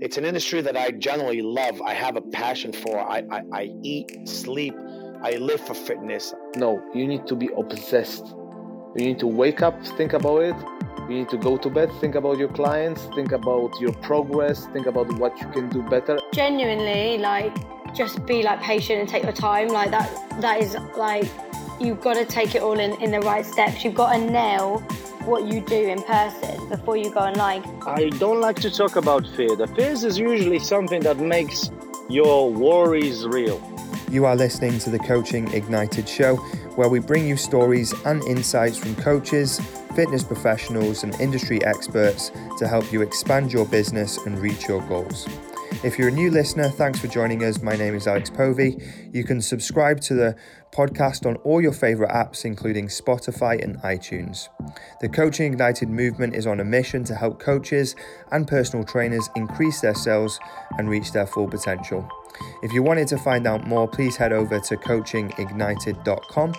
It's an industry that I generally love. I have a passion for. I, I, I eat, sleep, I live for fitness. No, you need to be obsessed. You need to wake up, think about it. You need to go to bed, think about your clients, think about your progress, think about what you can do better. Genuinely, like, just be like patient and take your time. Like that, that is like, you've got to take it all in, in the right steps. You've got to nail what you do in person before you go online. I don't like to talk about fear. The fears is usually something that makes your worries real. You are listening to the Coaching Ignited show, where we bring you stories and insights from coaches, fitness professionals, and industry experts to help you expand your business and reach your goals. If you're a new listener, thanks for joining us. My name is Alex Povey. You can subscribe to the podcast on all your favorite apps, including Spotify and iTunes. The Coaching Ignited movement is on a mission to help coaches and personal trainers increase their sales and reach their full potential. If you wanted to find out more, please head over to coachingignited.com.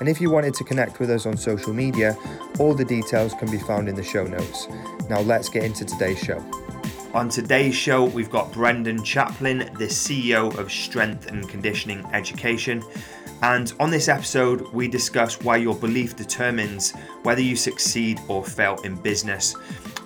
And if you wanted to connect with us on social media, all the details can be found in the show notes. Now, let's get into today's show. On today's show, we've got Brendan Chaplin, the CEO of Strength and Conditioning Education. And on this episode, we discuss why your belief determines whether you succeed or fail in business.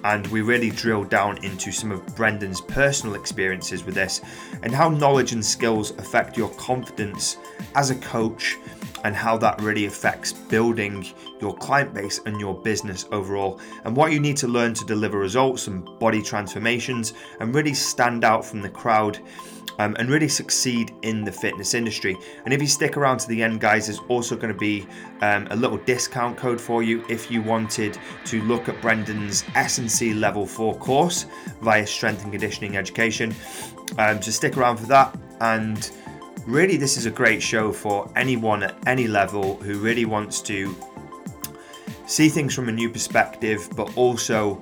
And we really drill down into some of Brendan's personal experiences with this and how knowledge and skills affect your confidence as a coach and how that really affects building your client base and your business overall, and what you need to learn to deliver results and body transformations and really stand out from the crowd. Um, and really succeed in the fitness industry. And if you stick around to the end, guys, there's also going to be um, a little discount code for you if you wanted to look at Brendan's S&C Level 4 course via Strength and Conditioning Education. Um, so stick around for that and really this is a great show for anyone at any level who really wants to see things from a new perspective, but also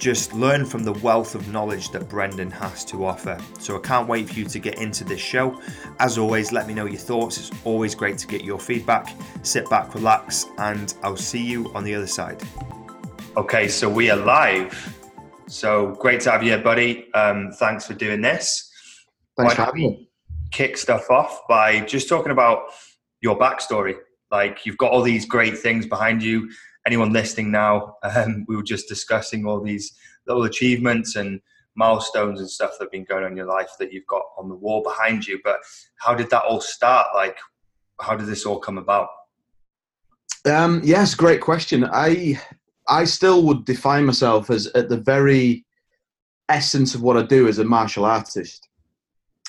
just learn from the wealth of knowledge that Brendan has to offer. So I can't wait for you to get into this show. As always, let me know your thoughts. It's always great to get your feedback. Sit back, relax, and I'll see you on the other side. Okay, so we are live. So great to have you here, buddy. Um, thanks for doing this. Thanks for having me kick stuff off by just talking about your backstory. Like you've got all these great things behind you. Anyone listening now, um, we were just discussing all these little achievements and milestones and stuff that have been going on in your life that you've got on the wall behind you. But how did that all start? Like, how did this all come about? Um, yes, great question. I I still would define myself as at the very essence of what I do as a martial artist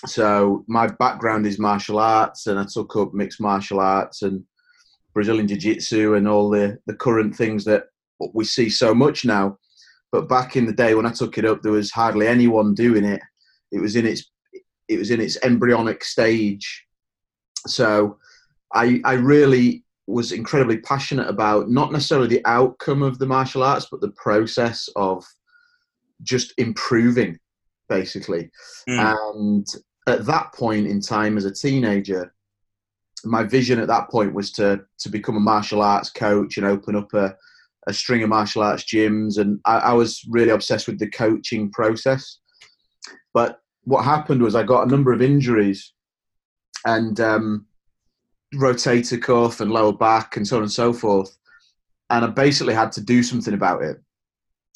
so my background is martial arts, and I took up mixed martial arts and Brazilian jiu-jitsu and all the the current things that we see so much now. But back in the day when I took it up, there was hardly anyone doing it. It was in its it was in its embryonic stage. So I I really was incredibly passionate about not necessarily the outcome of the martial arts, but the process of just improving basically. Mm. And at that point in time as a teenager, my vision at that point was to to become a martial arts coach and open up a, a string of martial arts gyms. And I, I was really obsessed with the coaching process. But what happened was I got a number of injuries and um, rotator cuff and lower back and so on and so forth. And I basically had to do something about it.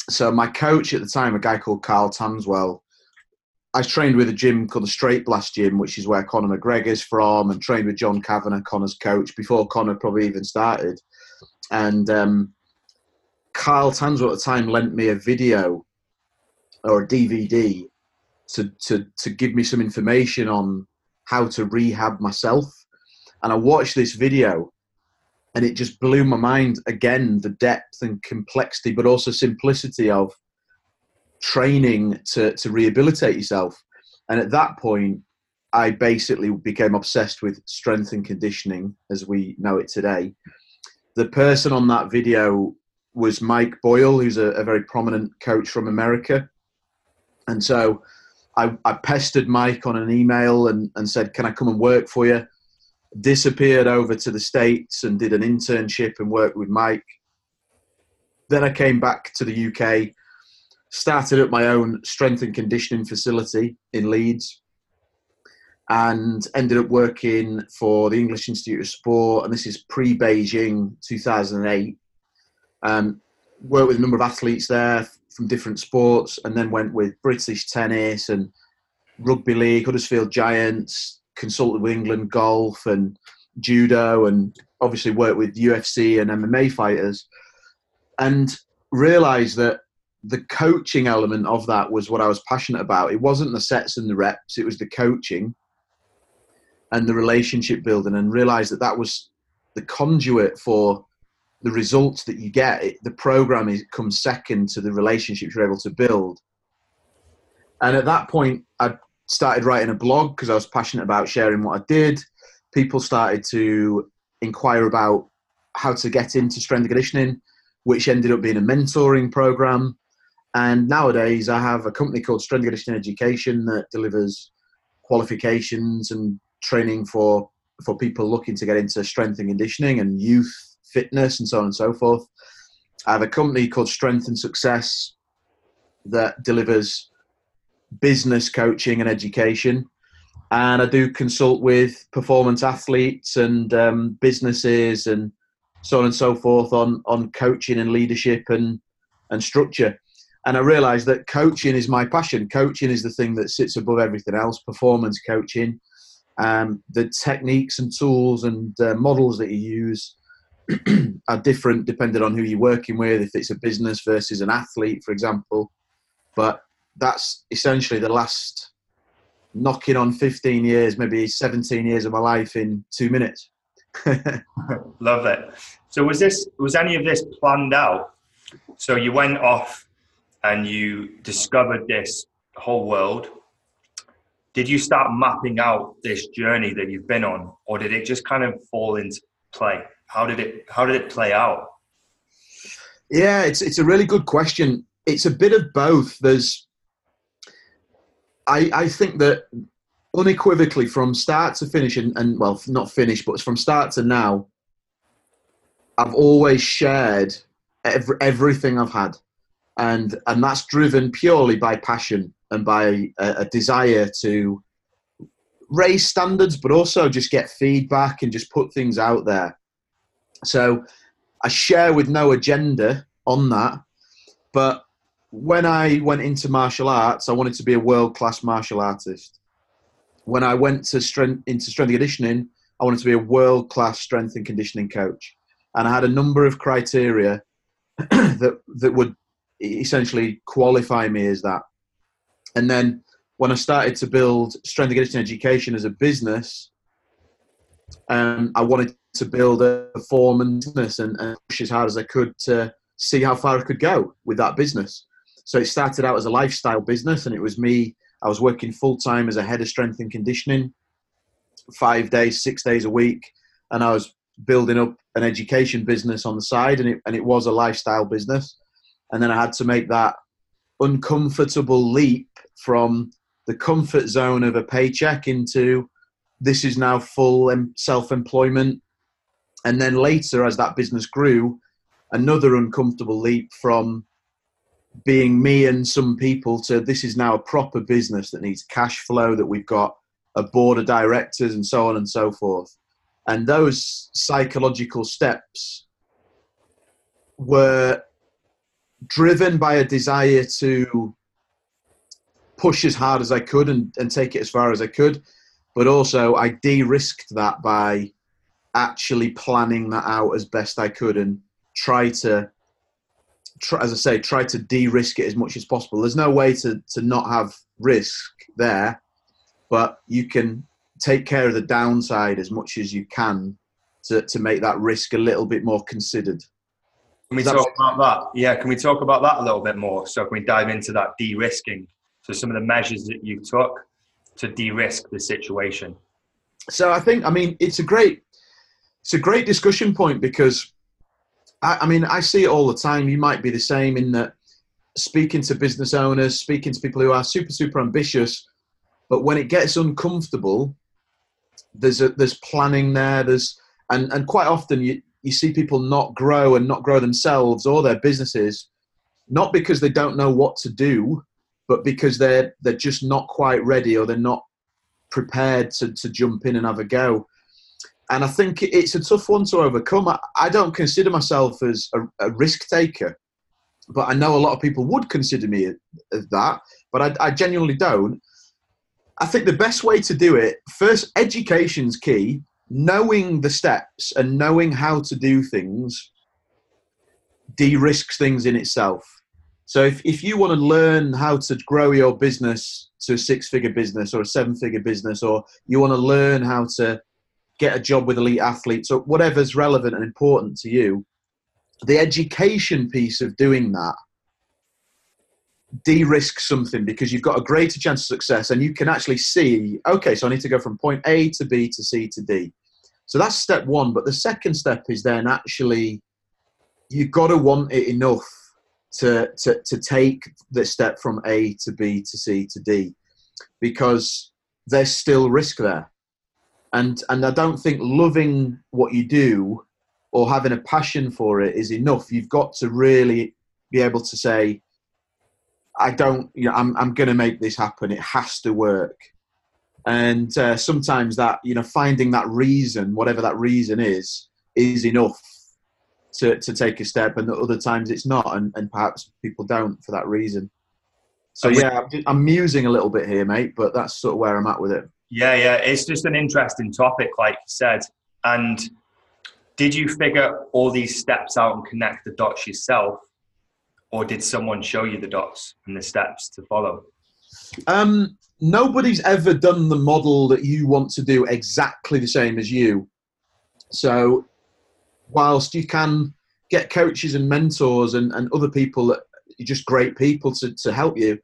So my coach at the time, a guy called Carl Tanswell, I trained with a gym called the Straight Blast Gym, which is where Conor McGregor's from, and trained with John Kavanagh, Conor's coach, before Conor probably even started. And um, Kyle Tanswell at the time lent me a video or a DVD to, to, to give me some information on how to rehab myself. And I watched this video and it just blew my mind again the depth and complexity, but also simplicity of training to, to rehabilitate yourself. And at that point, I basically became obsessed with strength and conditioning as we know it today. The person on that video was Mike Boyle, who's a, a very prominent coach from America. And so I, I, pestered Mike on an email and, and said, Can I come and work for you? Disappeared over to the States and did an internship and worked with Mike. Then I came back to the UK started up my own strength and conditioning facility in Leeds and ended up working for the English Institute of Sport. And this is pre Beijing 2008. Um, worked with a number of athletes there from different sports, and then went with British tennis and rugby league, Huddersfield Giants, consulted with England golf and judo, and obviously worked with UFC and MMA fighters, and realised that the coaching element of that was what I was passionate about. It wasn't the sets and the reps; it was the coaching and the relationship building, and realised that that was the conduit for the results that you get. It, the program is, comes second to the relationships you're able to build. And at that point, I started writing a blog because I was passionate about sharing what I did. People started to inquire about how to get into strength and conditioning, which ended up being a mentoring program. And nowadays, I have a company called Strength and Conditioning Education that delivers qualifications and training for for people looking to get into strength and conditioning and youth fitness and so on and so forth. I have a company called Strength and Success that delivers business coaching and education. And I do consult with performance athletes and um, businesses and so on and so forth on, on coaching and leadership and, and structure. And I realized that coaching is my passion. Coaching is the thing that sits above everything else, performance coaching. Um, the techniques and tools and uh, models that you use are different depending on who you're working with, if it's a business versus an athlete, for example. But that's essentially the last knocking on 15 years, maybe 17 years of my life in two minutes. Love it. So was this was any of this planned out? So you went off and you discovered this whole world. Did you start mapping out this journey that you've been on, or did it just kind of fall into play? How did it How did it play out? Yeah, it's it's a really good question. It's a bit of both. There's, I I think that unequivocally from start to finish, and, and well, not finish, but from start to now, I've always shared every, everything I've had, and and that's driven purely by passion and by a, a desire to raise standards, but also just get feedback and just put things out there. So I share with no agenda on that. But when I went into martial arts, I wanted to be a world class martial artist. When I went to strength into strength and conditioning, I wanted to be a world class strength and conditioning coach. And I had a number of criteria that that would essentially qualify me as that. And then when I started to build strength and conditioning education as a business, um, I wanted to build a performance and, business and push as hard as I could to see how far I could go with that business. So it started out as a lifestyle business, and it was me. I was working full time as a head of strength and conditioning, five days, six days a week, and I was building up an education business on the side, and it and it was a lifestyle business. And then I had to make that uncomfortable leap from the comfort zone of a paycheck into this is now full self employment and then later, as that business grew, another uncomfortable leap from being me and some people to this is now a proper business that needs cash flow, that we've got a board of directors and so on and so forth. And those psychological steps were driven by a desire to push as hard as I could and, and take it as far as I could. But also, I de risked that by actually planning that out as best I could and try to, try, as I say, try to de-risk it as much as possible. There's no way to to not have risk there, but you can take care of the downside as much as you can to to make that risk a little bit more considered. Can we talk about that? Yeah, can we talk about that a little bit more? So can we dive into that de-risking? So some of the measures that you took to de-risk the situation. So I think, I mean, it's a great it's a great discussion point because I, I, mean I see it all the time. You might be the same in that speaking to business owners, speaking to people who are super super ambitious, but when it gets uncomfortable, there's a, there's planning there. There's and and quite often you you see people not grow and not grow themselves or their businesses not because they don't know what to do, but because they're they're just not quite ready or they're not prepared to, to jump in and have a go. And I think it's a tough one to overcome. I, I don't consider myself as a, a, risk taker, but I know a lot of people would consider me as that, but I, I genuinely don't. I think the best way to do it, first, education's key. Knowing the steps and knowing how to do things de-risks things in itself. So if, if you want to learn how to grow your business to a six-figure business or a seven-figure business, or you want to learn how to get a job with elite athletes or whatever's relevant and important to you, the education piece of doing that de-risk something because you've got a greater chance of success and you can actually see okay so i need to go from point a to b to c to d. So that's step one but the second step is then actually you've got to want it enough to, to, to take the step from a to b to c to d because there's still risk there. And and i don't think loving what you do or having a passion for it is enough. You've got to really be able to say I don't, you know, I'm, I'm going to make this happen. It has to work. And uh, sometimes that, you know, finding that reason, whatever that reason is, is enough to, to take a step. And other times it's not. And, and perhaps people don't for that reason. So, yeah, I'm musing a little bit here, mate, but that's sort of where I'm at with it. Yeah, yeah. It's just an interesting topic, like you said. And did you figure all these steps out and connect the dots yourself? Or did someone show you the dots and the steps to follow? Um, nobody's ever done the model that you want to do exactly the same as you. So, whilst you can get coaches and mentors and, and other people that are just great people to, to help you,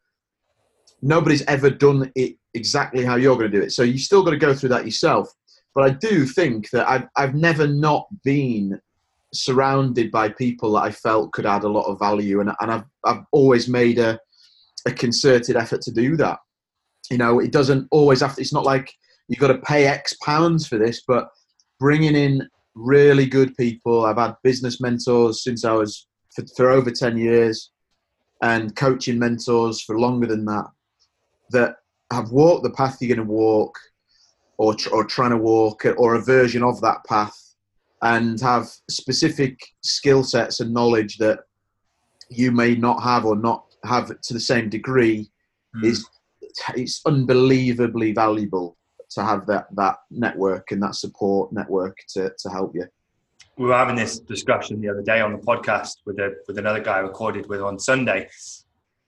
nobody's ever done it exactly how you're going to do it. So, you still got to go through that yourself. But I do think that I've, I've never not been surrounded by people that I felt could add a lot of value, and, and I've, I've always made a, a concerted effort to do that. You know, it doesn't always have to, it's not like you've got to pay X pounds for this, but bringing in really good people. I've had business mentors since I was for, for over 10 years and coaching mentors for longer than that that have walked the path you're going to walk or, or trying to walk or a version of that path and have specific skill sets and knowledge that you may not have or not have to the same degree mm. is it's unbelievably valuable to have that that network and that support network to, to help you we were having this discussion the other day on the podcast with a with another guy I recorded with on Sunday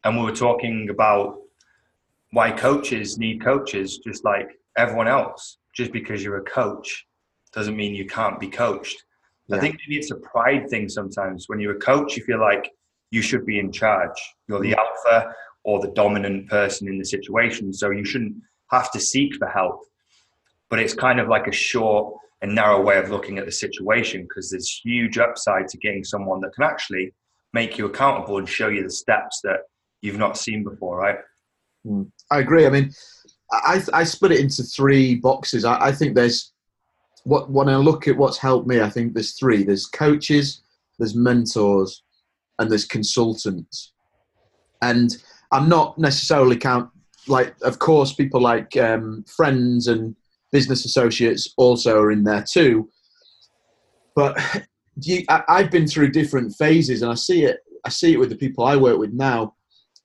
and we were talking about why coaches need coaches just like everyone else just because you're a coach doesn't mean you can't be coached. Yeah. I think maybe it's a pride thing sometimes. When you're a coach, you feel like you should be in charge. You're the alpha or the dominant person in the situation. So you shouldn't have to seek for help. But it's kind of like a short and narrow way of looking at the situation because there's huge upside to getting someone that can actually make you accountable and show you the steps that you've not seen before, right? Hmm. I agree. I mean, I, I split it into three boxes. I, I think there's what when I look at what's helped me, I think there's three. There's coaches, there's mentors, and there's consultants. And I'm not necessarily count like, of course, people like um, friends and business associates also are in there too. But you, I, I've been through different phases, and I see it. I see it with the people I work with now.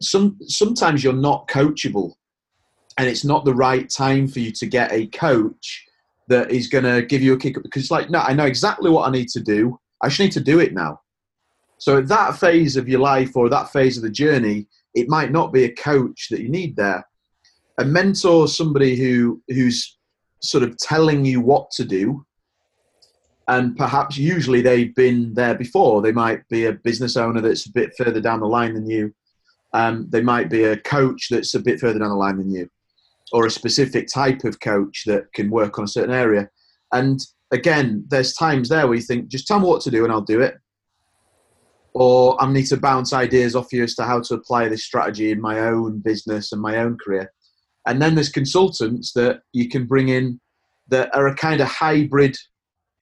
Some sometimes you're not coachable, and it's not the right time for you to get a coach that is going to give you a kick up because like no i know exactly what i need to do. I just need to do it now. So at that phase of your life or that phase of the journey it might not be a coach that you need there. A mentor somebody who who's sort of telling you what to do and perhaps usually they've been there before. They might be a business owner that's a bit further down the line than you. Um, they might be a coach that's a bit further down the line than you or a specific type of coach that can work on a certain area. And again, there's times there where you think, just tell me what to do and I'll do it. Or I need to bounce ideas off you as to how to apply this strategy in my own business and my own career. And then there's consultants that you can bring in that are a kind of hybrid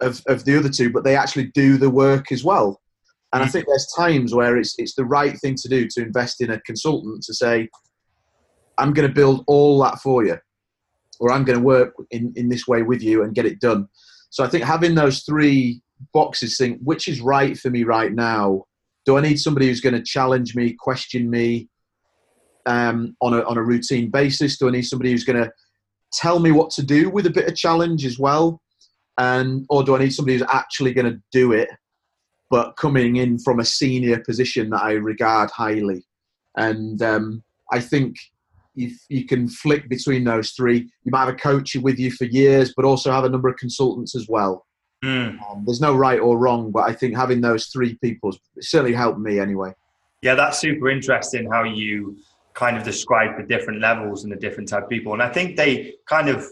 of, of the other two, but they actually do the work as well. And I Mhm. think there's times where it's it's the right thing to do to invest in a consultant to say, I'm going to build all that for you, or I'm going to work in, in this way with you and get it done. So I think having those three boxes, think which is right for me right now. Do I need somebody who's going to challenge me, question me um, on a on a routine basis? Do I need somebody who's going to tell me what to do with a bit of challenge as well? And or do I need somebody who's actually going to do it, but coming in from a senior position that I regard highly? And um, I think if you can flick between those three, you might have a coach with you for years, but also have a number of consultants as well. Mm. Um, there's no right or wrong, but I think having those three people certainly helped me anyway. Yeah, that's super interesting how you kind of describe the different levels and the different type of people. And I think they kind of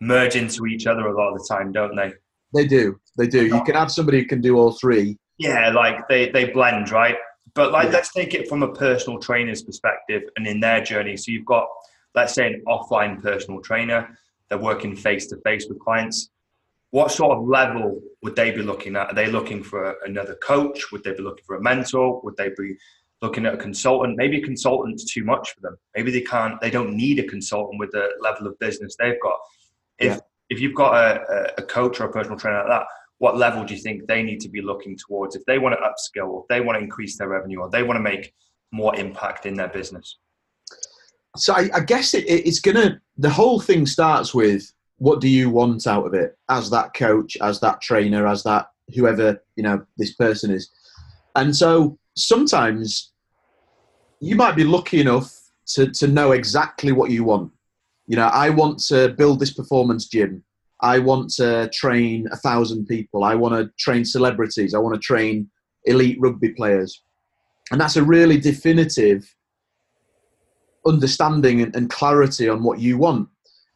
merge into each other a lot of the time, don't they? They do, they do. You can have somebody who can do all three. Yeah, like they, they blend, right? But like, Yeah. let's take it from a personal trainer's perspective and in their journey. So you've got, let's say, an offline personal trainer. They're working face to face with clients. What sort of level would they be looking at? Are they looking for another coach? Would they be looking for a mentor? Would they be looking at a consultant? Maybe a consultant's too much for them. Maybe they can't. They don't need a consultant with the level of business they've got. If Yeah. if you've got a, a, a coach or a personal trainer like that, what level do you think they need to be looking towards if they want to upskill, or they want to increase their revenue, or they want to make more impact in their business? So I, I guess it- it's gonna. The whole thing starts with what do you want out of it as that coach, as that trainer, as that whoever you know this person is. And so sometimes you might be lucky enough to to know exactly what you want. You know, I want to build this performance gym. I want to train a thousand people. I want to train celebrities. I want to train elite rugby players. And that's a really definitive understanding and, clarity on what you want.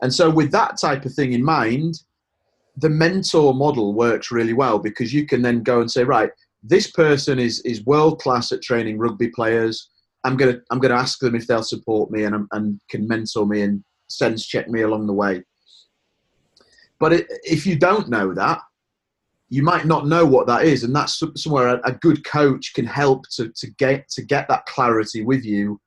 And so, with that type of thing in mind, the mentor model works really well because you can then go and say, right, this person is is world class at training rugby players. I'm gonna I'm gonna ask them if they'll support me and and can mentor me and sense check me along the way. But it, if you don't know that, you might not know what that is, and that's somewhere a, a good coach can help to, to get to get that clarity with you,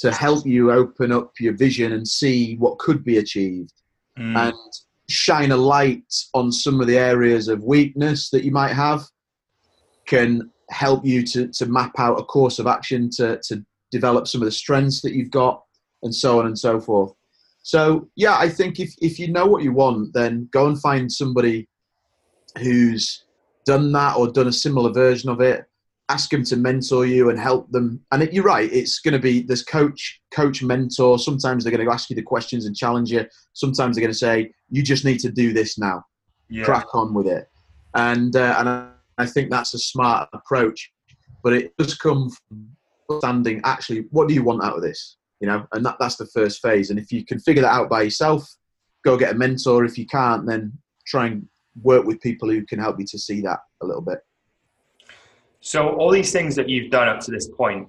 to help you open up your vision and see what could be achieved, Mm. and shine a light on some of the areas of weakness that you might have. Can help you to to map out a course of action to to develop some of the strengths that you've got, and so on and so forth. So yeah, I think if if you know what you want, then go and find somebody who's done that or done a similar version of it. Ask them to mentor you and help them. And it, you're right, it's going to be this coach, coach, mentor. Sometimes they're going to ask you the questions and challenge you. Sometimes they're going to say you just need to do this now. yeah. Crack on with it. And uh, and I, I think that's a smart approach. But it does come from understanding actually what do you want out of this, you know, and that, that's the first phase. And if you can figure that out by yourself, go get a mentor. If you can't, then try and work with people who can help you to see that a little bit. So all these things that you've done up to this point,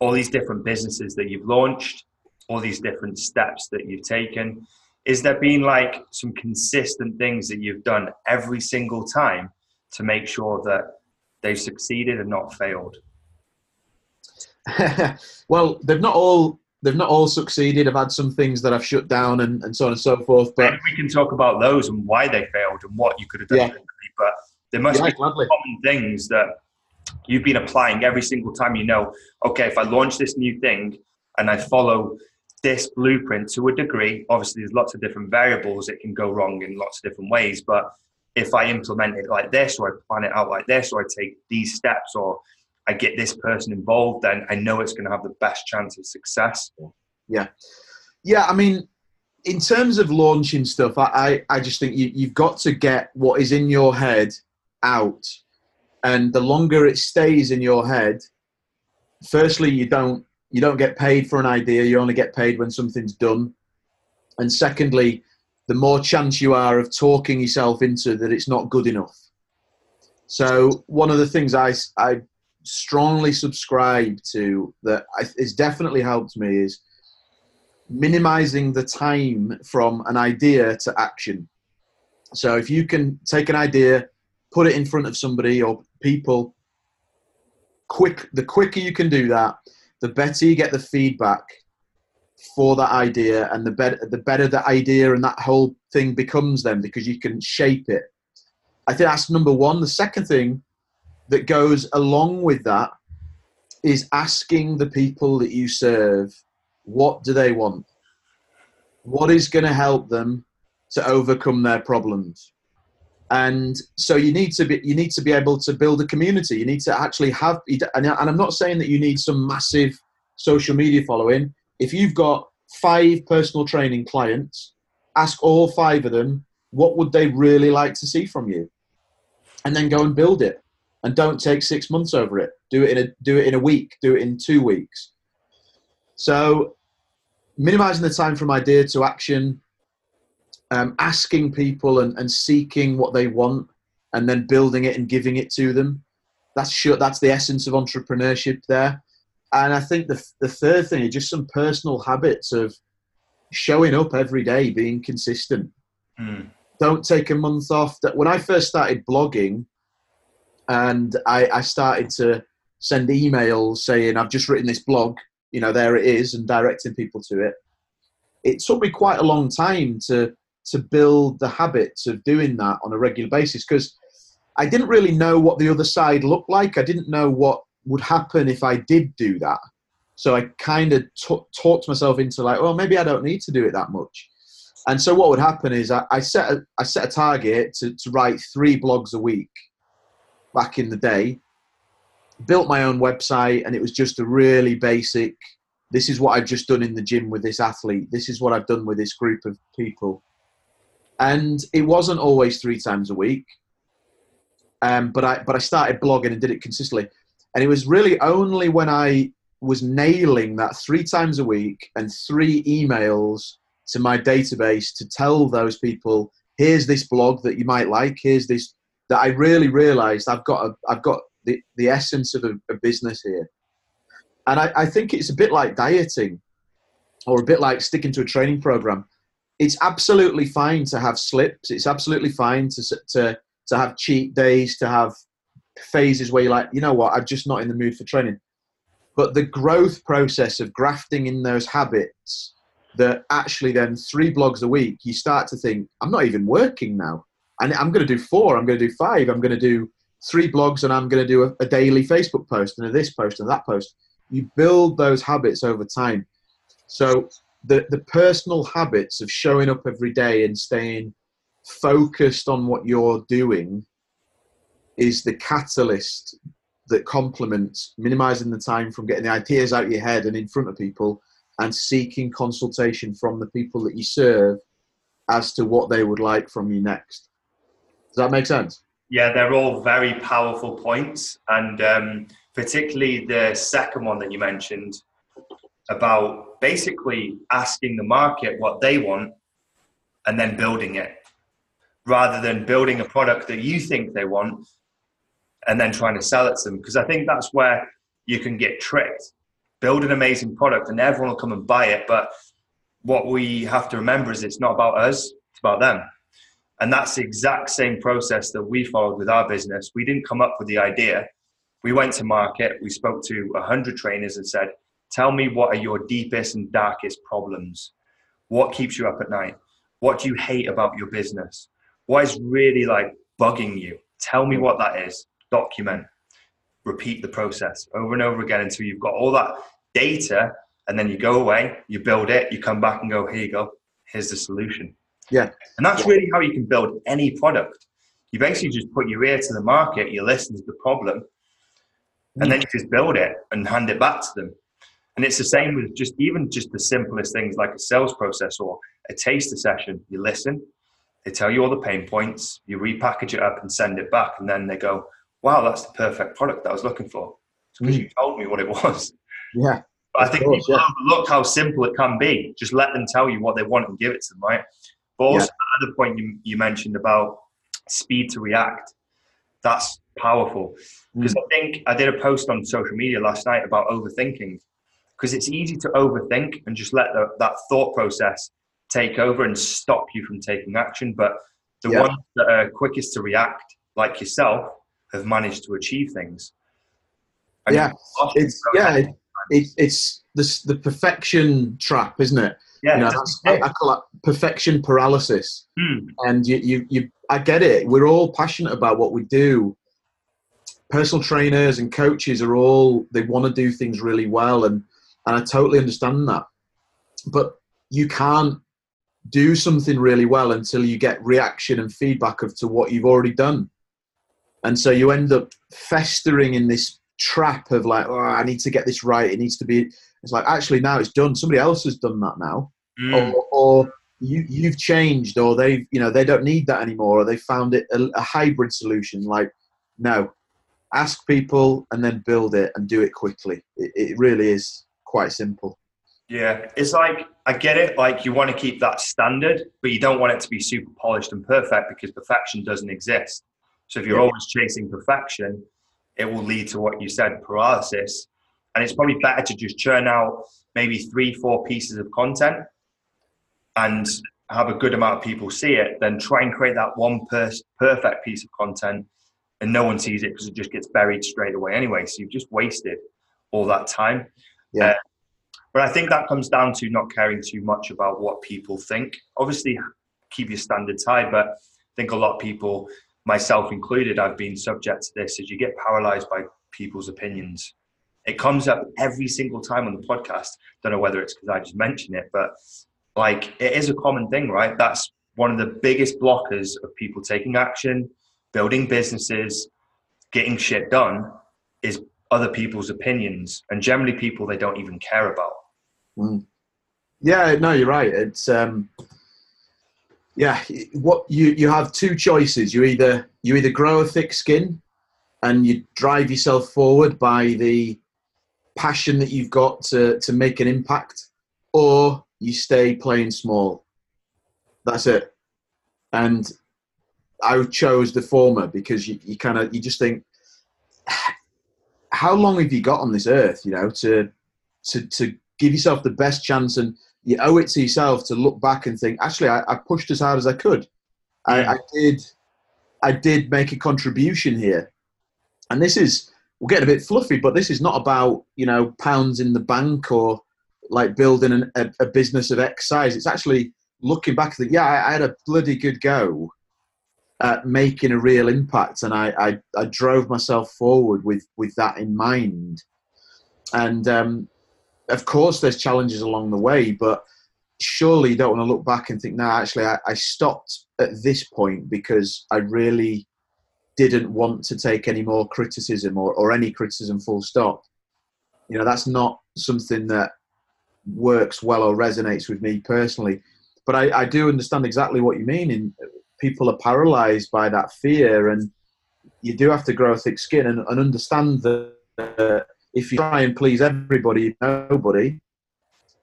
all these different businesses that you've launched, all these different steps that you've taken, is there been like some consistent things that you've done every single time to make sure that they've succeeded and not failed? well, they've not all they've not all succeeded. I've had some things that I've shut down and, and so on and so forth. But And we can talk about those and why they failed and what you could have done Yeah. differently. But there must yeah, be gladly. common things that you've been applying every single time you know, okay, if I launch this new thing and I follow this blueprint to a degree, obviously there's lots of different variables, it can go wrong in lots of different ways. But if I implement it like this, or I plan it out like this, or I take these steps, or I get this person involved, then I know it's going to have the best chance of success. Yeah, Yeah. I mean, in terms of launching stuff, I, I, I just think you, you've got to get what is in your head out. And the longer it stays in your head, firstly, you don't you don't get paid for an idea. You only get paid when something's done. And secondly, the more chance you are of talking yourself into that it's not good enough. So one of the things I, I strongly subscribe to that has definitely helped me is minimizing the time from an idea to action. So if you can take an idea, put it in front of somebody or people quick the quicker you can do that the better you get the feedback for that idea and the better the better the idea and that whole thing becomes then because you can shape it i think that's number one the second thing that goes along with that is asking the people that you serve what do they want? What is going to help them to overcome their problems? And so you need to be you need to be able to build a community. You need to actually have and i'm not saying that you need some massive social media following. If you've got five personal training clients ask all five of them what would they really like to see from you? And then go and build it and don't take six months over it do it in a do it in a week do it in two weeks so minimizing the time from idea to action um, asking people and, and seeking what they want and then building it and giving it to them. That's sure that's the essence of entrepreneurship there. And I think the the third thing is just some personal habits of showing up every day, being consistent. Mm. Don't take a month off. That when I first started blogging, and I, I started to send emails saying I've just written this blog, you know, there it is, and directing people to it. It took me quite a long time to to build the habits of doing that on a regular basis because I didn't really know what the other side looked like. I didn't know what would happen if I did do that. So I kind of t- talked myself into like, well, maybe I don't need to do it that much. And so what would happen is I, I set a, I set a target to, to write three blogs a week back in the day. Built my own website, and it was just a really basic. This is what I've just done in the gym with this athlete. This is what I've done with this group of people and it wasn't always three times a week. Um, but I but I started blogging and did it consistently, and it was really only when I was nailing that three times a week and three emails to my database to tell those people, here's this blog that you might like, here's this that I really realized I've got a, I've got the, the essence of a, a business here. And I, I think it's a bit like dieting or a bit like sticking to a training program it's absolutely fine to have slips. It's absolutely fine to to to have cheat days, to have phases where you're like, you know what, I'm just not in the mood for training. But the growth process of grafting in those habits, that actually then three blogs a week, you start to think, I'm not even working now, and I'm going to do four, I'm going to do five, I'm going to do three blogs, and I'm going to do a, a daily Facebook post and a this post and that post. You build those habits over time. So the the personal habits of showing up every day and staying focused on what you're doing is the catalyst that complements minimizing the time from getting the ideas out of your head and in front of people and seeking consultation from the people that you serve as to what they would like from you next. Does that make sense? Yeah, they're all very powerful points, and um, particularly the second one that you mentioned about basically asking the market what they want and then building it rather than building a product that you think they want and then trying to sell it to them. Because I think that's where you can get tricked. Build an amazing product and everyone will come and buy it. But what we have to remember is it's not about us, it's about them. And that's the exact same process that we followed with our business. We didn't come up with the idea. We went to market, we spoke to 100 trainers and said, Tell me what are your deepest and darkest problems? What keeps you up at night? What do you hate about your business? What is really like bugging you? Tell me what that is. Document. Repeat the process over and over again until you've got all that data and then you go away, you build it, you come back and go, here you go, here's the solution. Yeah. And that's yeah. really how you can build any product. You basically just put your ear to the market, you listen to the problem, and then you just build it and hand it back to them. And it's the same with just even just the simplest things like a sales process or a taster session. You listen, they tell you all the pain points, you repackage it up and send it back, and then they go, "Wow, that's the perfect product that I was looking for." because mm. you told me what it was. Yeah. But I think course, people yeah. overlook how simple it can be. Just let them tell you what they want and give it to them, right? But also yeah. the point you, you mentioned about speed to react, that's powerful. Because mm. I think I did a post on social media last night about overthinking because it's easy to overthink and just let the, that thought process take over and stop you from taking action. But the yeah. ones that are quickest to react, like yourself, have managed to achieve things. yeah, it's yeah, it, it, it's the the perfection trap, isn't it? Yeah, you know, I, I, call it perfection paralysis. Hmm. And you, you, you, I get it. We're all passionate about what we do. Personal trainers and coaches are all they want to do things really well, and and I totally understand that. But you can't do something really well until you get reaction and feedback of to what you've already done. And so you end up festering in this trap of like, oh, I need to get this right. It needs to be. It's like actually now it's done. Somebody else has done that now, Mm. or, or you you've changed, or they've you know they don't need that anymore, or they found it a, a hybrid solution. Like, no, ask people and then build it and do it quickly. It, it really is quite simple. Yeah, it's like I get it. Like you want to keep that standard, but you don't want it to be super polished and perfect because perfection doesn't exist. So if you're Yeah. always chasing perfection, it will lead to what you said, paralysis. And it's probably better to just churn out maybe three, four pieces of content and have a good amount of people see it, than try and create that one per- perfect piece of content and no one sees it because it just gets buried straight away anyway. So you've just wasted all that time. Yeah. Uh, but I think that comes down to not caring too much about what people think. Obviously, keep your standards high, but I think a lot of people, myself included, I've been subject to this, is you get paralyzed by people's opinions. It comes up every single time on the podcast. Don't know whether it's because I just mentioned it, but like it is a common thing, right? That's one of the biggest blockers of people taking action, building businesses, getting shit done is other people's opinions and generally people they don't even care about. Mm. Yeah, no, you're right. It's um, yeah. What you you have two choices. You either you either grow a thick skin, and you drive yourself forward by the passion that you've got to to make an impact, or you stay playing small. That's it. And I chose the former because you, you kind of you just think, how long have you got on this earth? You know, to to to give yourself the best chance, and you owe it to yourself to look back and think, actually, I, I pushed as hard as I could. I, I did, I did make a contribution here, and this is we're getting a bit fluffy, but this is not about you know pounds in the bank or like building an, a, a business of X size. It's actually looking back at yeah, I, I had a bloody good go at making a real impact, and I, I, I drove myself forward with with that in mind. And um, of course, there's challenges along the way, but surely you don't want to look back and think, no, actually, I, I stopped at this point because I really didn't want to take any more criticism or, or any criticism full stop. You know, that's not something that works well or resonates with me personally. But I, I do understand exactly what you mean. In people are paralyzed by that fear, and you do have to grow a thick skin and, and understand that uh, if you try and please everybody, nobody.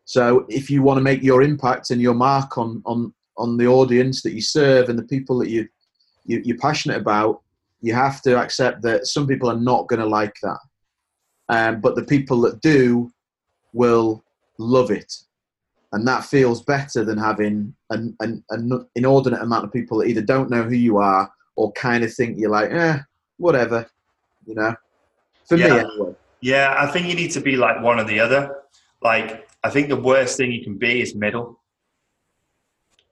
So if you want to make your impact and your mark on on on the audience that you serve and the people that you, you you're passionate about, you have to accept that some people are not going to like that. Um, but the people that do will love it. And that feels better than having an, an, an inordinate amount of people that either don't know who you are or kind of think you're like, eh, whatever, you know. For me, Yeah. anyway. Yeah, I think you need to be like one or the other. Like, I think the worst thing you can be is middle.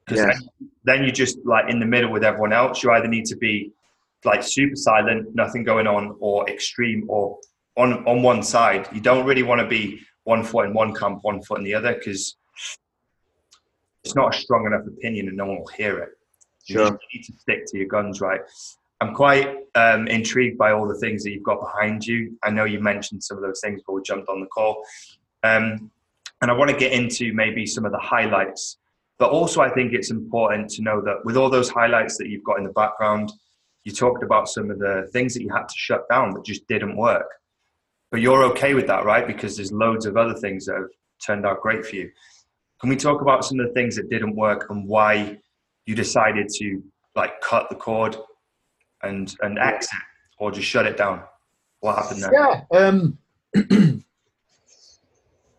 Because Yeah. then, then you're just like in the middle with everyone else. You either need to be like super silent, nothing going on, or extreme, or on on one side. You don't really want to be one foot in one camp, one foot in the other, because it's not a strong enough opinion and no one will hear it. You Sure. just need to stick to your guns, right? I'm quite um, intrigued by all the things that you've got behind you. I know you mentioned some of those things before we jumped on the call. Um, and I want to get into maybe some of the highlights. But also, I think it's important to know that with all those highlights that you've got in the background, you talked about some of the things that you had to shut down that just didn't work. But you're okay with that, right? Because there's loads of other things that have turned out great for you. Can we talk about some of the things that didn't work and why you decided to like cut the cord and and exit or just shut it down? What happened there? Yeah, um,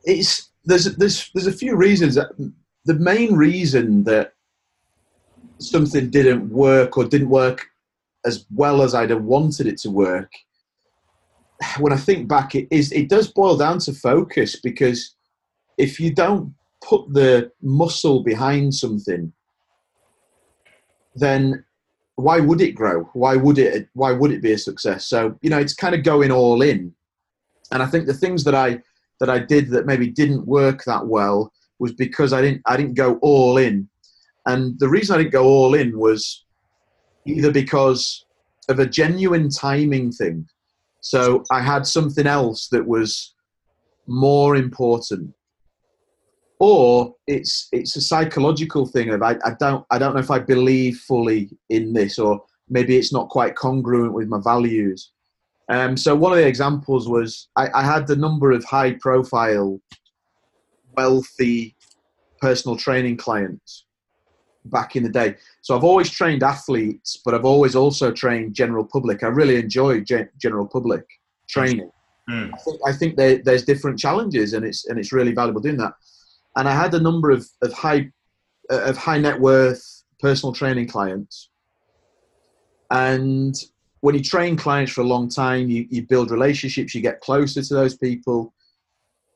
it's there's there's there's a few reasons. That, the main reason that something didn't work or didn't work as well as I'd have wanted it to work, when I think back, it is it does boil down to focus because if you don't put the muscle behind something, then why would it grow? Why would it? Why would it be a success? So you know, it's kind of going all in. And I think the things that I that I did that maybe didn't work that well was because I didn't I didn't go all in. And the reason I didn't go all in was either because of a genuine timing thing. So I had something else that was more important. Or it's it's a psychological thing of I, I don't I don't know if I believe fully in this or maybe it's not quite congruent with my values. Um, so one of the examples was I, I had a number of high profile, wealthy personal training clients back in the day. So I've always trained athletes, but I've always also trained general public. I really enjoy gen- general public training. Mm. I think, I think there, there's different challenges, and it's and it's really valuable doing that. And I had a number of of high uh, of high net worth personal training clients, and when you train clients for a long time, you, you build relationships, you get closer to those people.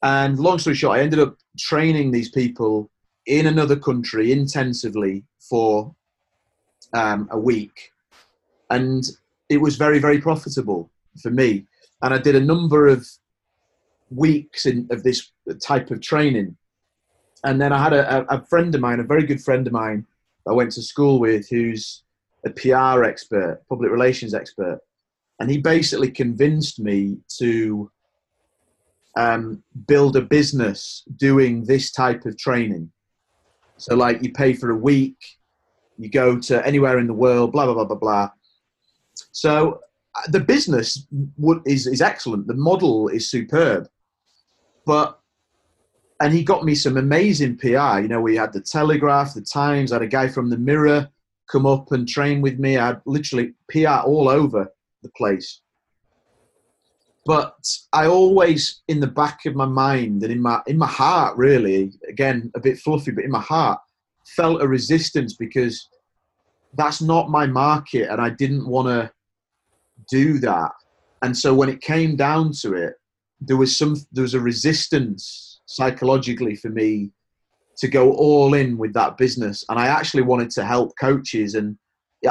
And long story short, I ended up training these people in another country intensively for um, a week. And it was very, very profitable for me. And I did a number of weeks in, of this type of training. And then I had a, a friend of mine, a very good friend of mine, I went to school with, who's a PR expert, public relations expert, and he basically convinced me to um, build a business doing this type of training. So, like, you pay for a week, you go to anywhere in the world, blah blah blah blah blah. So, uh, the business is is excellent. The model is superb, but and he got me some amazing PR. You know, we had the Telegraph, the Times, I had a guy from the Mirror come up and train with me. I had literally PR all over the place. But I always, in the back of my mind and in my in my heart, really, again a bit fluffy, but in my heart, felt a resistance because that's not my market, and I didn't want to do that. And so when it came down to it, there was some there was a resistance psychologically for me to go all in with that business. And I actually wanted to help coaches. And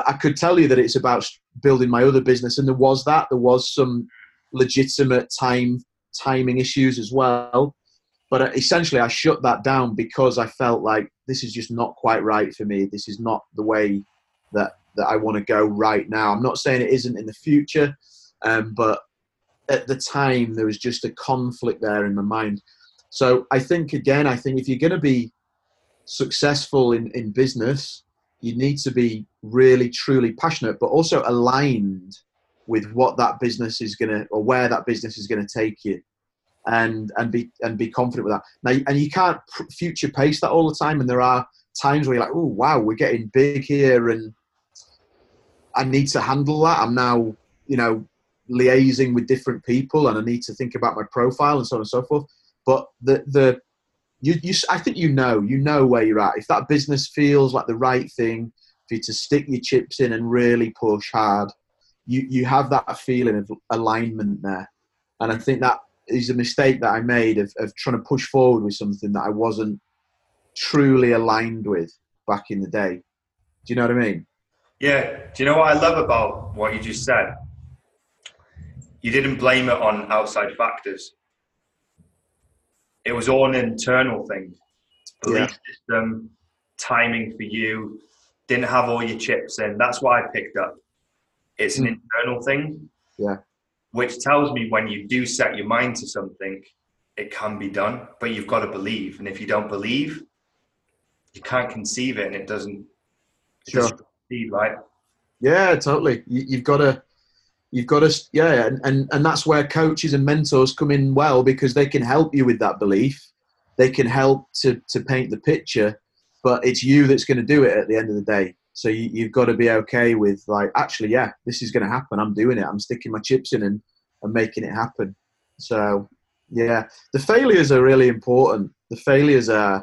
I could tell you that it's about building my other business. And there was that. There was some legitimate time timing issues as well. But uh, essentially, I shut that down because I felt like this is just not quite right for me. This is not the way that that I want to go right now. I'm not saying it isn't in the future, um, but at the time there was just a conflict there in my mind. So I think again, I think if you're going to be successful in, in business, you need to be really truly passionate, but also aligned with what that business is going to or where that business is going to take you and and be and be confident with that. Now and you can't future pace that all the time and there are times where you're like oh wow we're getting big here and i need to handle that. I'm now you know liaising with different people and i need to think about my profile and so on and so forth. But the the you, you, I think you know, you know where you're at. If that business feels like the right thing for you to stick your chips in and really push hard, you, you have that feeling of alignment there. And I think that is a mistake that I made of, of trying to push forward with something that I wasn't truly aligned with back in the day. Do you know what I mean? Yeah. Do you know what I love about what you just said? You didn't blame it on outside factors it was all an internal thing. Belief yeah. system, timing for you, didn't have all your chips in. That's what I picked up. It's an mm. internal thing. Yeah. Which tells me when you do set your mind to something, it can be done, but you've got to believe. And if you don't believe, you can't conceive it and it doesn't, it sure. doesn't proceed, right? Yeah, totally. You, you've got to You've got to, yeah, and, and, and that's where coaches and mentors come in well because they can help you with that belief. They can help to, to paint the picture, but it's you that's going to do it at the end of the day. So you, you've got to be okay with, like, actually, yeah, this is going to happen. I'm doing it. I'm sticking my chips in and, and making it happen. So, yeah, the failures are really important. The failures are,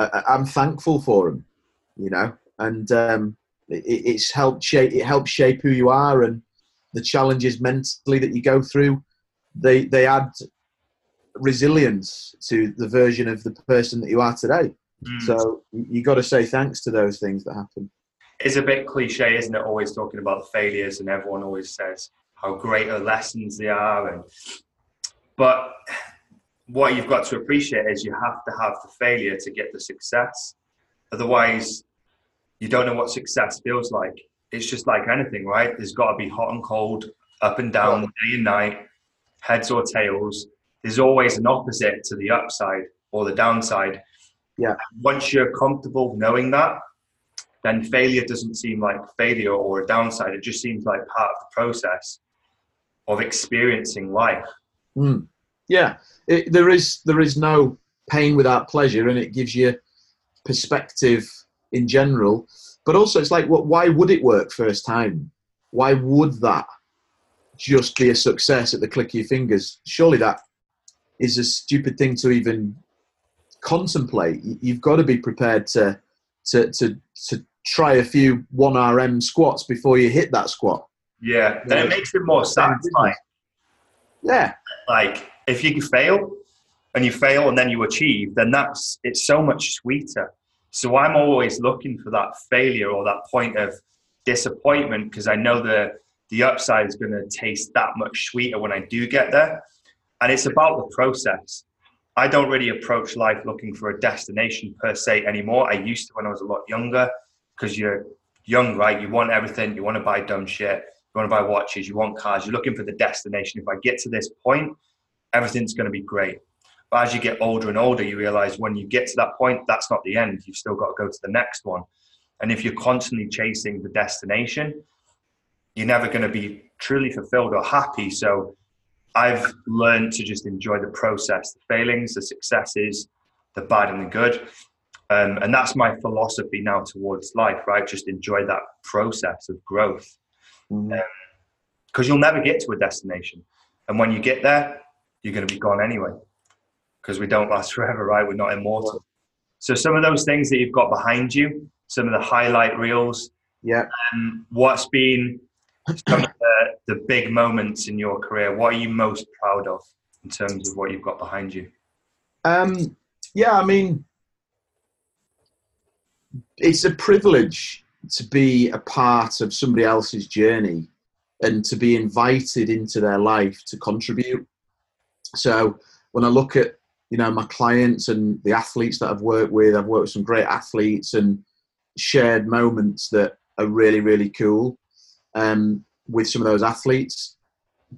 uh, I'm thankful for them, you know, and um, It, it's helped shape. It helps shape who you are and the challenges mentally that you go through. They they add resilience to the version of the person that you are today. Mm. So you got to say thanks to those things that happen. It's a bit cliche, isn't it? Always talking about the failures, and everyone always says how great the lessons they are. And but what you've got to appreciate is you have to have the failure to get the success. Otherwise, you don't know what success feels like. It's just like anything, right? There's got to be hot and cold, up and down, day and night, heads or tails. There's always an opposite to the upside or the downside. Yeah. Once you're comfortable knowing that, then failure doesn't seem like failure or a downside. It just seems like part of the process of experiencing life. Mm. Yeah, it, there is there is no pain without pleasure, and it gives you perspective in general. But also, it's like, what? Why would it work first time? Why would that just be a success at the click of your fingers? Surely that is a stupid thing to even contemplate. You've got to be prepared to to to to try a few one RM squats before you hit that squat. Yeah, and it makes it more satisfying. Yeah, like if you fail and you fail and then you achieve, then that's it's so much sweeter. So I'm always looking for that failure or that point of disappointment because I know the the upside is going to taste that much sweeter when I do get there. And it's about the process. I don't really approach life looking for a destination per se anymore. I used to when I was a lot younger because you're young, right? You want everything. You want to buy dumb shit. You want to buy watches. You want cars. You're looking for the destination. If I get to this point, everything's going to be great. But as you get older and older, you realize when you get to that point, that's not the end. You've still got to go to the next one. And if you're constantly chasing the destination, you're never going to be truly fulfilled or happy. So I've learned to just enjoy the process, the failings, the successes, the bad and the good. Um, and that's my philosophy now towards life, right? Just enjoy that process of growth. Because mm-hmm. um, you'll never get to a destination. And when you get there, you're going to be gone anyway because we don't last forever, right? We're not immortal. So some of those things that you've got behind you, some of the highlight reels. Yeah. Um, what's been some the big moments in your career? What are you most proud of in terms of what you've got behind you? Um, yeah, I mean, it's a privilege to be a part of somebody else's journey and to be invited into their life to contribute. So when I look at you know my clients and the athletes that I've worked with, I've worked with some great athletes and shared moments that are really really cool um, with some of those athletes.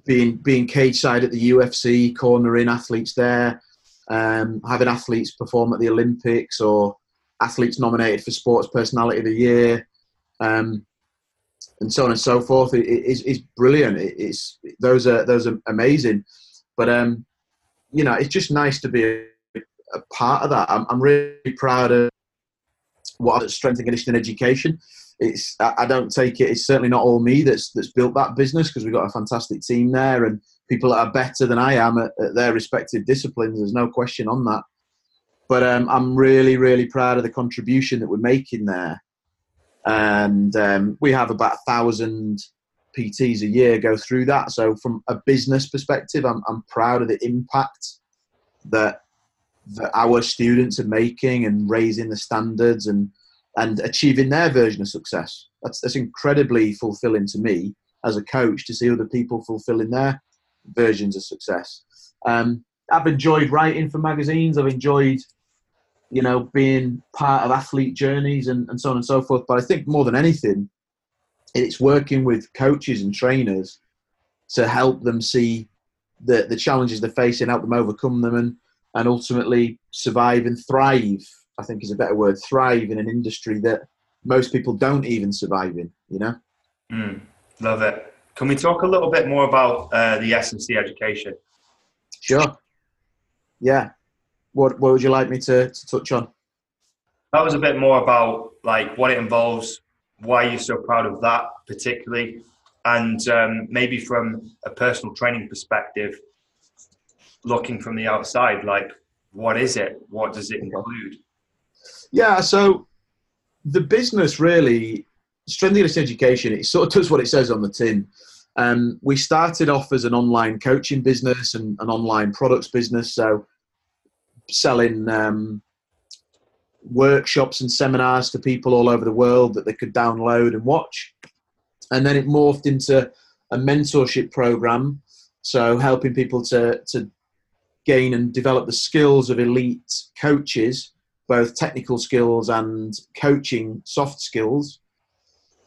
Being being cage side at the UFC, cornering athletes there, um, having athletes perform at the Olympics or athletes nominated for Sports Personality of the Year, um, and so on and so forth. It is it, brilliant. It, it's those are those are amazing. But um, you know, it's just nice to be a, a part of that. I'm, I'm, really proud of what strength and conditioning education. It's I, don't take it. It's certainly not all me that's that's built that business because we've got a fantastic team there and people that are better than I am at, at their respective disciplines. There's no question on that. But um, I'm really, really proud of the contribution that we're making there. And um, we have about a thousand PTs a year go through that. So from a business perspective, I'm, I'm proud of the impact that that our students are making and raising the standards and and achieving their version of success. That's that's incredibly fulfilling to me as a coach to see other people fulfilling their versions of success. Um, I've enjoyed writing for magazines. I've enjoyed, you know, being part of athlete journeys and, and so on and so forth. But I think more than anything, it's working with coaches and trainers to help them see the, the challenges they're facing, help them overcome them, and, and ultimately survive and thrive. I think is a better word. Thrive in an industry that most people don't even survive in. You know. Mm, love it. Can we talk a little bit more about uh, the S&C education? Sure. Yeah. What What would you like me to, to touch on? That was a bit more about like what it involves, why you're so proud of that particularly, and um, maybe from a personal training perspective, looking from the outside, like what is it? What does it include? Yeah, so the business really strength and education, it sort of does what it says on the tin. Um, we started off as an online coaching business and an online products business, so selling um, workshops and seminars to people all over the world that they could download and watch. And then it morphed into a mentorship program, so helping people to, to gain and develop the skills of elite coaches, both technical skills and coaching soft skills.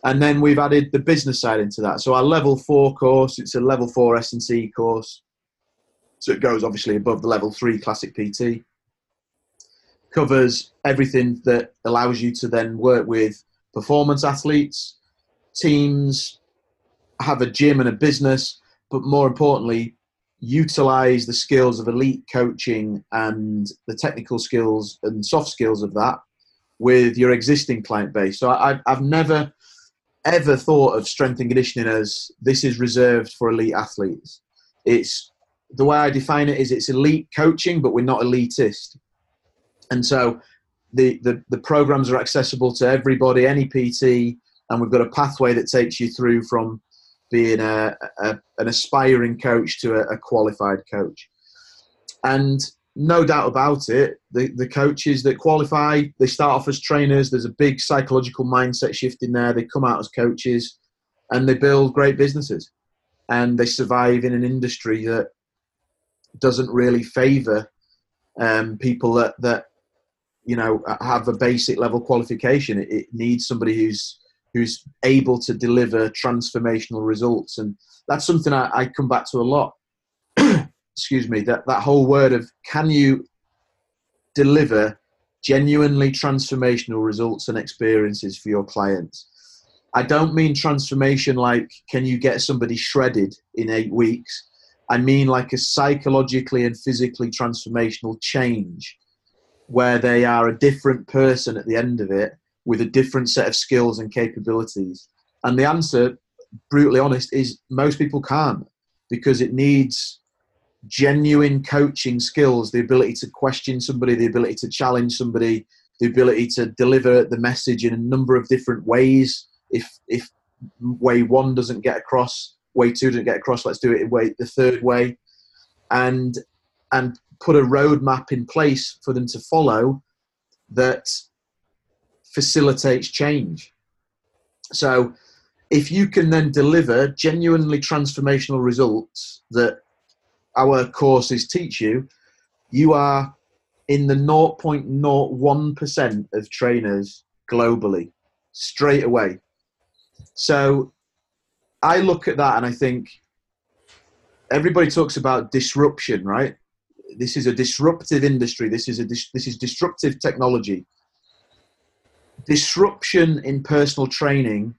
And then we've added the business side into that. So our level four course, it's a level four S&C course. So it goes obviously above the level three classic PT. Covers everything that allows you to then work with performance athletes, teams, have a gym and a business, but more importantly, utilize the skills of elite coaching and the technical skills and soft skills of that with your existing client base. So I, have never ever thought of strength and conditioning as this is reserved for elite athletes. It's the way I define it is it's elite coaching, but we're not elitist. And so the, the, the programs are accessible to everybody, any PT, and we've got a pathway that takes you through from being a, a an aspiring coach to a, a, qualified coach. And no doubt about it, the, the coaches that qualify, they start off as trainers. There's a big psychological mindset shift in there. They come out as coaches and they build great businesses. And they survive in an industry that doesn't really favor um, people that, that you know have a basic level qualification. It, it needs somebody who's who's able to deliver transformational results. And that's something I, I come back to a lot. Excuse me, that, that whole word of can you deliver genuinely transformational results and experiences for your clients? I don't mean transformation like can you get somebody shredded in eight weeks? I mean like a psychologically and physically transformational change where they are a different person at the end of it with a different set of skills and capabilities? And the answer, brutally honest, is most people can't because it needs genuine coaching skills the ability to question somebody, the ability to challenge somebody, the ability to deliver the message in a number of different ways. If, if way one doesn't get across, way two doesn't get across, let's do it in way the third way. And and put a roadmap in place for them to follow that facilitates change. So, if you can then deliver genuinely transformational results that our courses teach you, you are in the 0.01% of trainers globally straight away. So, I look at that and I think everybody talks about disruption, right? This is a disruptive industry. This is a this is disruptive technology disruption in personal training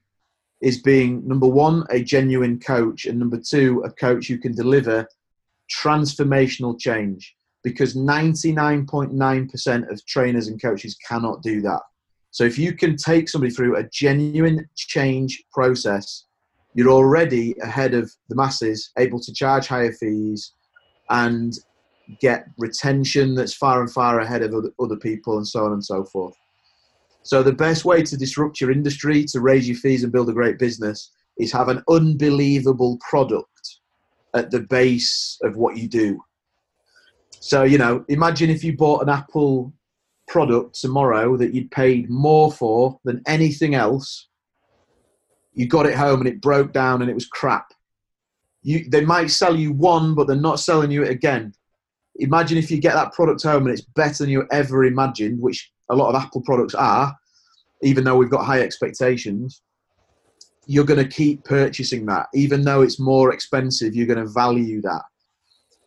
is being number one a genuine coach and number two a coach who can deliver transformational change because 99.9% of trainers and coaches cannot do that. So if you can take somebody through a genuine change process you're already ahead of the masses able to charge higher fees and get retention that's far and far ahead of other, people and so on and so forth so the best way to disrupt your industry, to raise your fees and build a great business, is have an unbelievable product at the base of what you do. So, you know, imagine if you bought an Apple product tomorrow that you'd paid more for than anything else. You got it home and it broke down and it was crap. You, they might sell you one, but they're not selling you it again. Imagine if you get that product home and it's better than you ever imagined, which a lot of Apple products are, even though we've got high expectations, you're going to keep purchasing that. Even though it's more expensive, you're going to value that.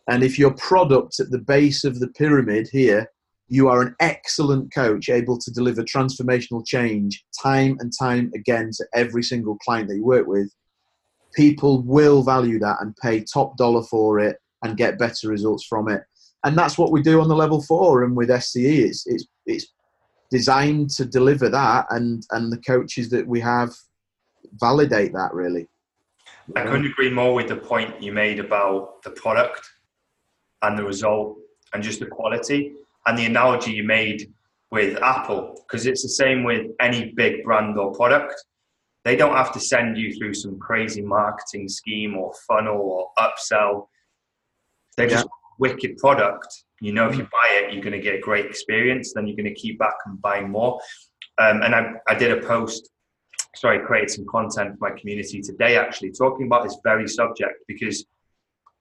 And if your product at the base of the pyramid here, you are an excellent coach able to deliver transformational change time and time again to every single client that you work with, people will value that and pay top dollar for it and get better results from it. And that's what we do on the level four and with SCE. It's, it's, it's designed to deliver that, and and the coaches that we have validate that really. I couldn't agree more with the point you made about the product and the result and just the quality and the analogy you made with Apple because it's the same with any big brand or product. they don't have to send you through some crazy marketing scheme or funnel or upsell. They just wicked product. You know, if you buy it, you're going to get a great experience. Then you're going to keep back and buying more. Um, and I, I did a post, sorry, created some content for my community today, actually talking about this very subject because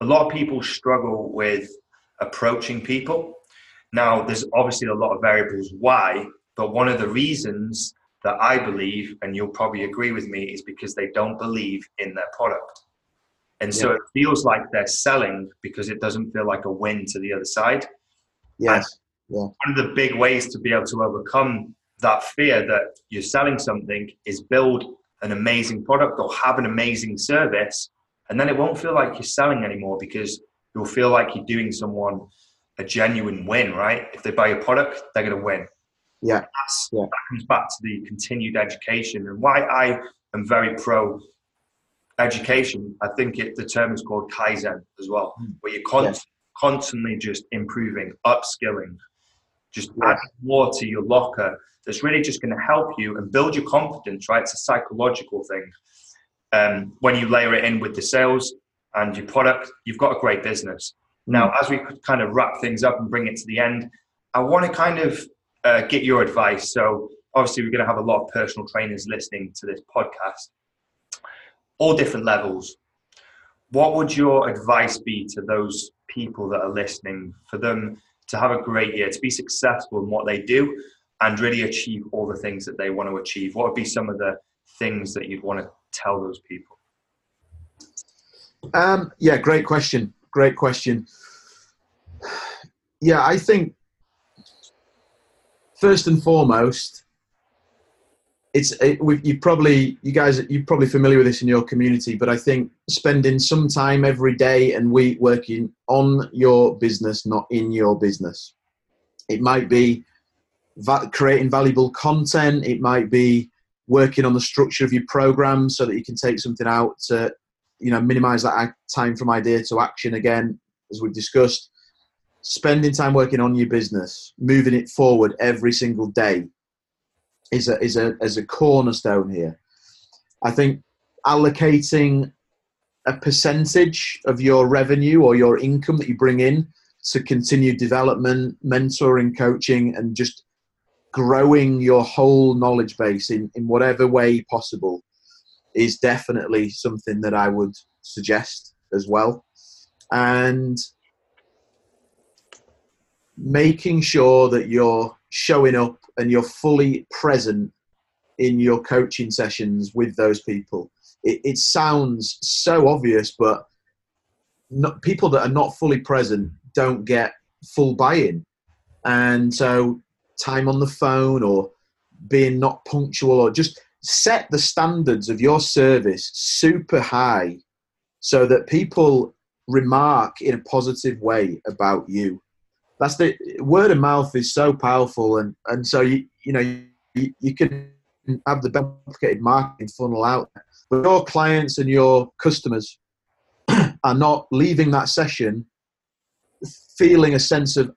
a lot of people struggle with approaching people. Now, there's obviously a lot of variables why, but one of the reasons that I believe, and you'll probably agree with me, is because they don't believe in their product. And so Yeah. it feels like they're selling because it doesn't feel like a win to the other side. Yes. Yeah. One of the big ways to be able to overcome that fear that you're selling something is build an amazing product or have an amazing service. And then it won't feel like you're selling anymore because you'll feel like you're doing someone a genuine win, right? If they buy your product, they're going to win. Yeah. That's, Yeah. That comes back to the continued education and why I am very pro education. I think it, the term is called Kaizen as well, where you're con- constantly just improving, upskilling, just Yeah. adding more to your locker that's really just going to help you and build your confidence, right? It's a psychological thing. Um, when you layer it in with the sales and your product, you've got a great business. Now, as we kind of wrap things up and bring it to the end, I want to kind of uh, get your advice. So, obviously, we're going to have a lot of personal trainers listening to this podcast, all different levels. What would your advice be to those people that are listening for them to have a great year, to be successful in what they do, and really achieve all the things that they want to achieve? What would be some of the things that you'd want to tell those people? Um, yeah, great question. Great question. Yeah, I think first and foremost, it's it, you probably you guys you're probably familiar with this in your community, but I think spending some time every day and week working on your business, not in your business. It might be va- creating valuable content. It might be working on the structure of your program so that you can take something out to you know minimize that time from idea to action again as we've discussed spending time working on your business moving it forward every single day is a is a is a cornerstone here i think allocating a percentage of your revenue or your income that you bring in to continue development mentoring coaching and just growing your whole knowledge base in, in whatever way possible is definitely something that I would suggest as well. And making sure that you're showing up and you're fully present in your coaching sessions with those people. It, it sounds so obvious, but not, people that are not fully present don't get full buy in. And so, time on the phone or being not punctual or just set the standards of your service super high so that people remark in a positive way about you that's the word of mouth is so powerful and and so you you know you, you can have the complicated marketing funnel out but your clients and your customers are not leaving that session feeling a sense of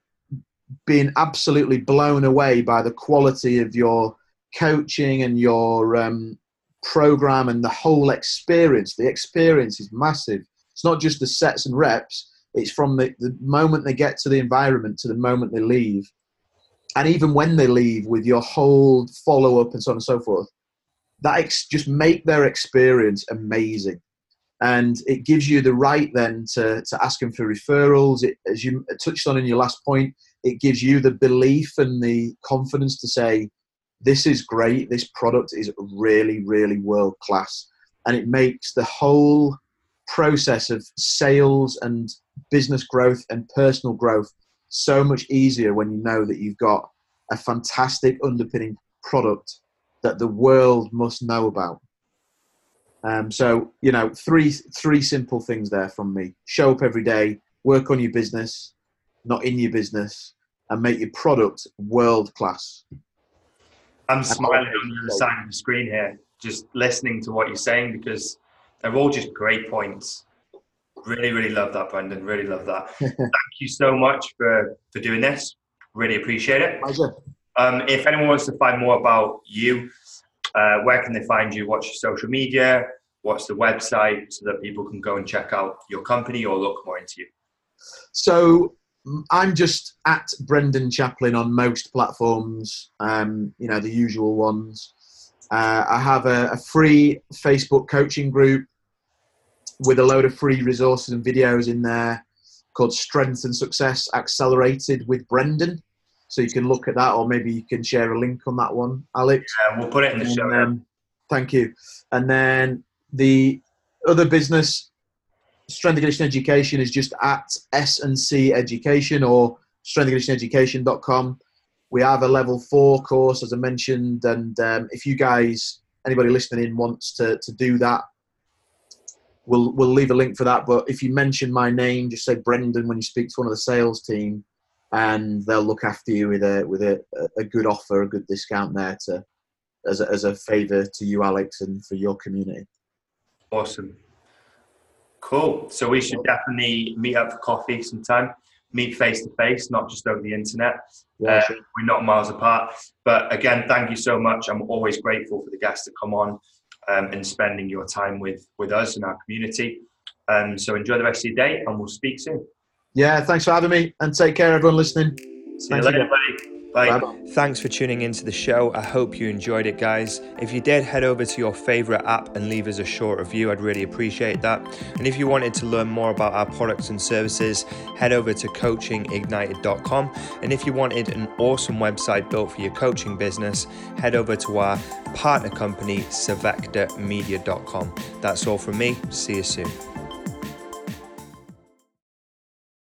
being absolutely blown away by the quality of your coaching and your um, program and the whole experience. The experience is massive. It's not just the sets and reps. It's from the, the moment they get to the environment to the moment they leave. And even when they leave with your whole follow up and so on and so forth, that ex- just make their experience amazing. And it gives you the right then to, to ask them for referrals. It, as you touched on in your last point, it gives you the belief and the confidence to say, this is great. This product is really, really world class. And it makes the whole process of sales and business growth and personal growth so much easier when you know that you've got a fantastic underpinning product that the world must know about. Um, so you know, three three simple things there from me: show up every day, work on your business, not in your business, and make your product world class. I'm smiling on the other side of the screen here, just listening to what you're saying because they're all just great points. Really, really love that, Brendan. Really love that. Thank you so much for, for doing this. Really appreciate it. Pleasure. Um, if anyone wants to find more about you Uh, where can they find you? What's your social media? What's the website so that people can go and check out your company or look more into you? So I'm just at Brendan Chaplin on most platforms, um, you know, the usual ones. Uh, I have a, a, free Facebook coaching group with a load of free resources and videos in there called Strength and Success Accelerated with Brendan. So you can look at that, or maybe you can share a link on that one, Alex. Yeah, we'll put it in the show. Um, thank you. And then the other business strength and conditioning education is just at S&C Education or strength We have a level four course, as I mentioned, and um, if you guys, anybody listening in, wants to, to do that, we'll we'll leave a link for that. But if you mention my name, just say Brendan when you speak to one of the sales team, and they'll look after you with a with a, a good offer, a good discount there to as a, as a favour to you, Alex, and for your community. Awesome. Cool. So we should definitely meet up for coffee sometime, meet face to face, not just over the internet. Yeah, uh, sure. We're not miles apart. But again, thank you so much. I'm always grateful for the guests that come on um, and spending your time with with us and our community. Um, so enjoy the rest of your day, and we'll speak soon. Yeah, thanks for having me, and take care, everyone listening. See thanks you later, again. buddy. Bye. Thanks for tuning into the show. I hope you enjoyed it, guys. If you did, head over to your favorite app and leave us a short review. I'd really appreciate that. And if you wanted to learn more about our products and services, head over to coachingignited.com. And if you wanted an awesome website built for your coaching business, head over to our partner company, savectormedia.com. That's all from me. See you soon.